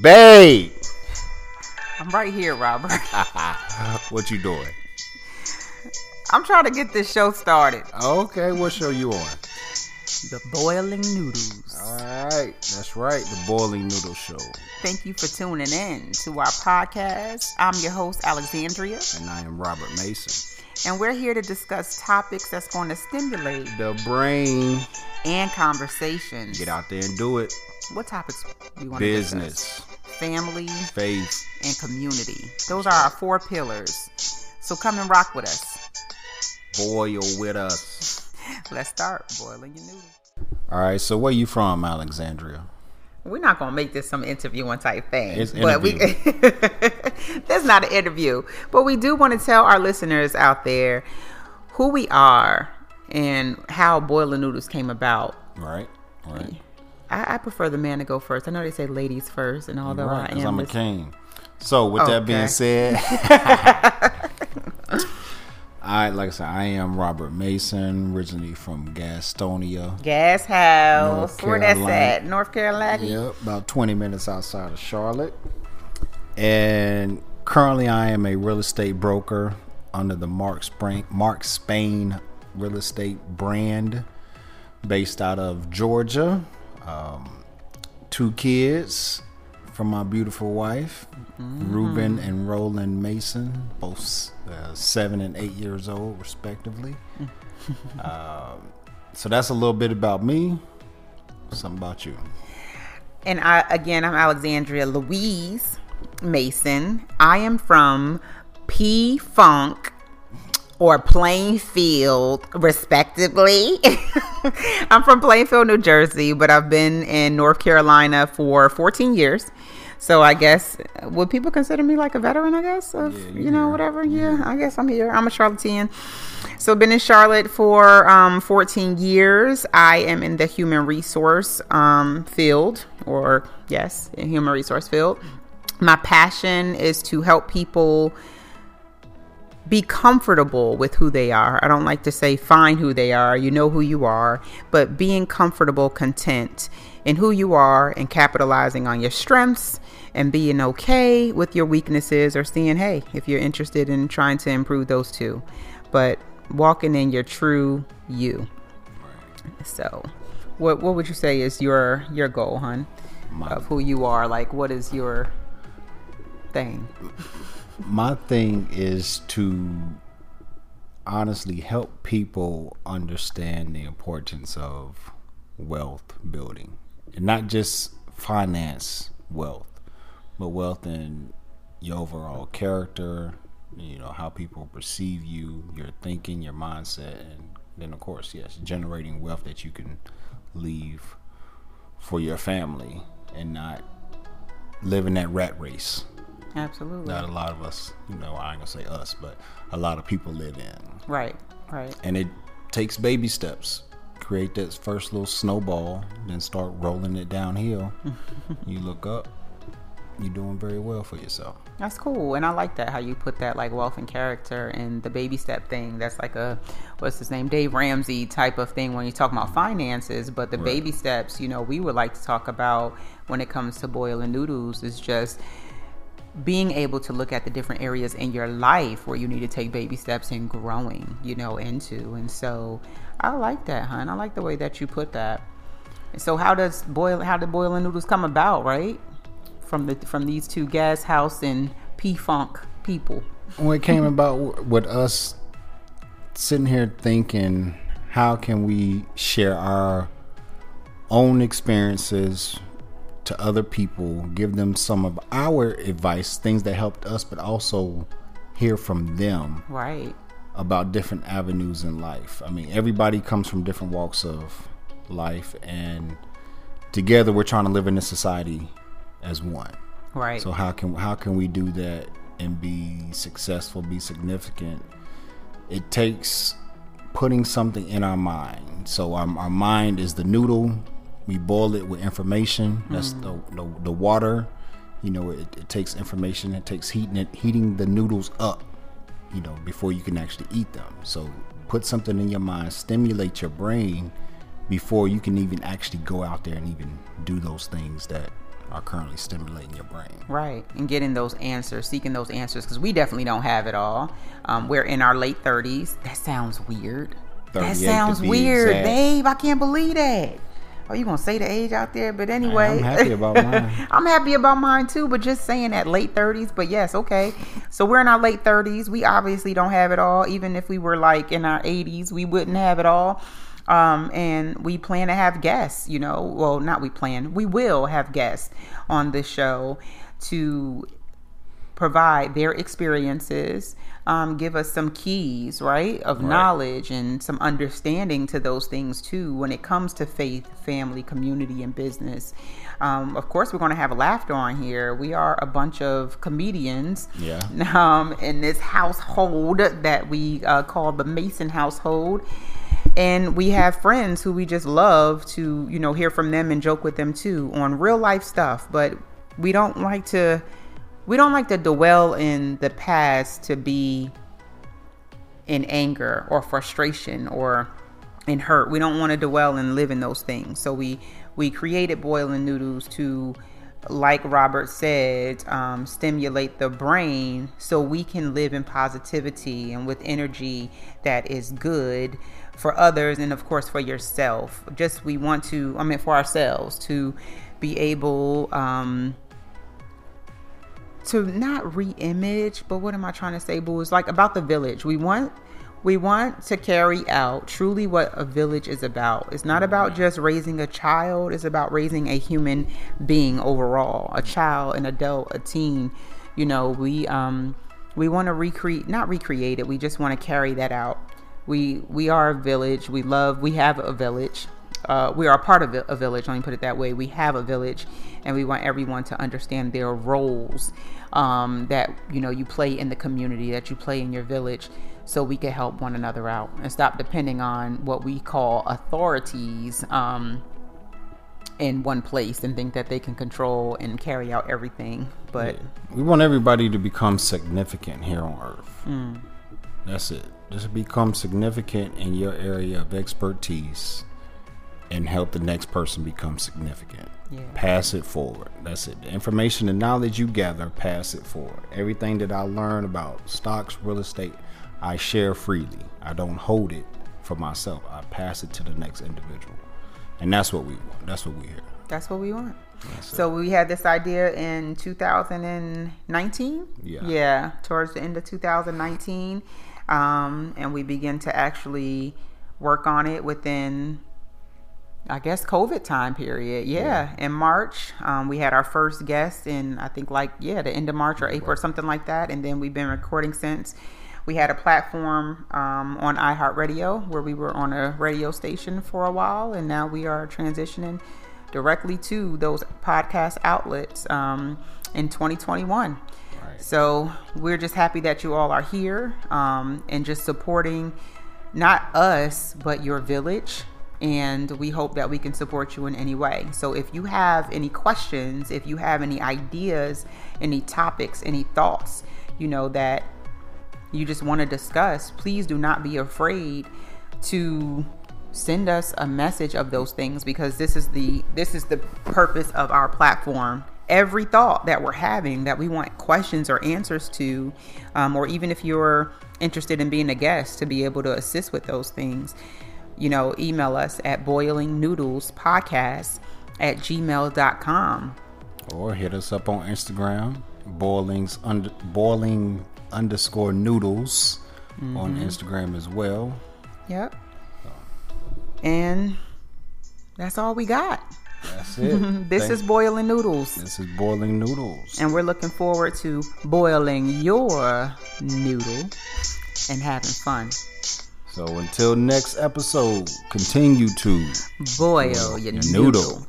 Babe, I'm right here, Robert. what you doing? I'm trying to get this show started. Okay, what show you on? The Boiling Noodles. All right, that's right, the Boiling Noodle Show. Thank you for tuning in to our podcast. I'm your host, Alexandria, And I am Robert Mason. And we're here to discuss topics that's going to stimulate The brain. and conversation. Get out there and do it. What topics we want Business, to discuss? Family faith. and community. Those are our four pillars. So come and rock with us. Boil with us. Let's start boiling your noodles. All right, so where you from, Alexandria? We're not gonna make this some interviewing type thing, It's but we that's not an interview. But we do want to tell our listeners out there who we are and how boiling noodles came about. Right, right. I, I prefer the man to go first. I know they say ladies first, and although right, I am, I'm a king. So, with that being said, I like I said, I am Robert Mason, originally from Gastonia. gas house, where that's at, North Carolina. Yep, about 20 minutes outside of Charlotte. And currently, I am a real estate broker under the Mark Spain, Mark Spain real estate brand based out of Georgia. Um, two kids from my beautiful wife, Ruben and Roland Mason, both uh, seven and eight years old, respectively. um, so that's a little bit about me. Something about you. And I again, I'm Alexandria Louise Mason. I am from P Funk or Plainfield, respectively. I'm from Plainfield, New Jersey, but I've been in North Carolina for 14 years. So I guess would people consider me like a veteran? I guess of Yeah, you you know here. whatever. Yeah, I guess I'm here. I'm a Charlottean. So been in Charlotte for um, 14 years. I am in the human resource um, field, or yes, in human resource field. My passion is to help people be comfortable with who they are. I don't like to say find who they are. You know who you are, but being comfortable, content in who you are and capitalizing on your strengths and being okay with your weaknesses or seeing, hey, if you're interested in trying to improve those too. But walking in your true you. So, what what would you say is your your goal, hun? Of who you are, like what is your thing? My thing is to honestly help people understand the importance of wealth building. And not just finance wealth but wealth in your overall character you know how people perceive you your thinking your mindset and then of course yes generating wealth that you can leave for your family and not live in that rat race Absolutely. that a lot of us, you know, I ain't gonna say us, but a lot of people live in. Right. Right. And it takes baby steps. Create that first little snowball, then start rolling it downhill. you look up, you're doing very well for yourself. That's cool, and I like that how you put that like wealth and character and the baby step thing. That's like a what's his name, Dave Ramsey type of thing when you talk about finances. But the Right. baby steps, you know, we would like to talk about when it comes to boiling noodles is just being able to look at the different areas in your life where you need to take baby steps and growing, you know, into. And so I like that, hun. I like the way that you put that. So how does boil how did boiling noodles come about, right? From the from these two gas house and P Funk people. When it came about with us sitting here thinking, how can we share our own experiences to other people, give them some of our advice, things that helped us, but also hear from them Right. about different avenues in life. I mean, everybody comes from different walks of life, and together we're trying to live in a society as one. Right. So how can how can we do that and be successful, be significant? It takes putting something in our mind. So our, our mind is the noodle. We boil it with information. That's the, the the water. You know, it, it takes information. It takes heating it, heating the noodles up. You know, before you can actually eat them. So put something in your mind, stimulate your brain before you can even actually go out there and even do those things that are currently stimulating your brain. Right, and getting those answers, seeking those answers, because we definitely don't have it all. Um, we're in our late thirties. That sounds weird. That sounds weird, exact. babe. I can't believe that. Are you gonna say the age out there? But anyway, I'm happy about mine. I'm happy about mine too, but just saying at late 30s. But yes, okay. So we're in our late 30s. We obviously don't have it all. Even if we were like in our 80s, we wouldn't have it all. Um, and we plan to have guests, you know, well, not we plan, we will have guests on this show to provide their experiences, um, give us some keys, right, of knowledge and some understanding to those things too when it comes to faith, family, community, and business. Um, of course, we're going to have a laughter on here. We are a bunch of comedians Yeah. um, in this household that we uh, call the Mason household. And we have friends who we just love to, you know, hear from them and joke with them too on real life stuff. But we don't like to, we don't like to dwell in the past to be in anger or frustration or in hurt. We don't want to dwell and live in those things. So we we created boiling noodles to, like Robert said, um, stimulate the brain so we can live in positivity and with energy that is good for others and of course for yourself. Just we want to, I mean, for ourselves to be able. Um, to not re-image, but what am I trying to say, boo? It's like about the village. We want we want to carry out truly what a village is about. It's not about just raising a child, it's about raising a human being overall. A child, an adult, a teen. You know, we um we want to recreate not recreate it, we just want to carry that out. We we are a village. We love we have a village uh, we are a part of a village. Let me put it that way. We have a village, and we want everyone to understand their roles um, that you know you play in the community, that you play in your village, so we can help one another out and stop depending on what we call authorities um, in one place and think that they can control and carry out everything. But We want everybody to become significant here on Earth. Hmm. That's it. Just become significant in your area of expertise and help the next person become significant. Yeah. Pass it forward. That's it. The information and knowledge you gather, pass it forward. Everything that I learn about stocks, real estate, I share freely. I don't hold it for myself. I pass it to the next individual. And that's what we want. That's what we hear. That's what we want. That's so we had this idea in 2019. Yeah. Yeah, towards the end of 2019, um, and we began to actually work on it within, I guess, COVID time period. Yeah, in March, um, we had our first guest in I think like yeah the end of March or April or something like that, and then we've been recording since. We had a platform um, on iHeartRadio where we were on a radio station for a while, and now we are transitioning directly to those podcast outlets um, in 2021. Right. So we're just happy that you all are here um, and just supporting not us, but your village. And we hope that we can support you in any way. So if you have any questions, if you have any ideas, any topics, any thoughts, you know, that you just want to discuss, please do not be afraid to send us a message of those things because this is the this is the purpose of our platform every thought that we're having that we want questions or answers to um, or even if you're interested in being a guest to be able to assist with those things you know email us at boiling noodles podcast at gmail.com or hit us up on Instagram, boilings under boiling underscore noodles on mm-hmm. Instagram as well. yep and that's all we got That's it. this Thank- is boiling noodles this is boiling noodles. and we're looking forward to boiling your noodle and having fun. So until next episode, continue to Boil your, your noodle. noodle.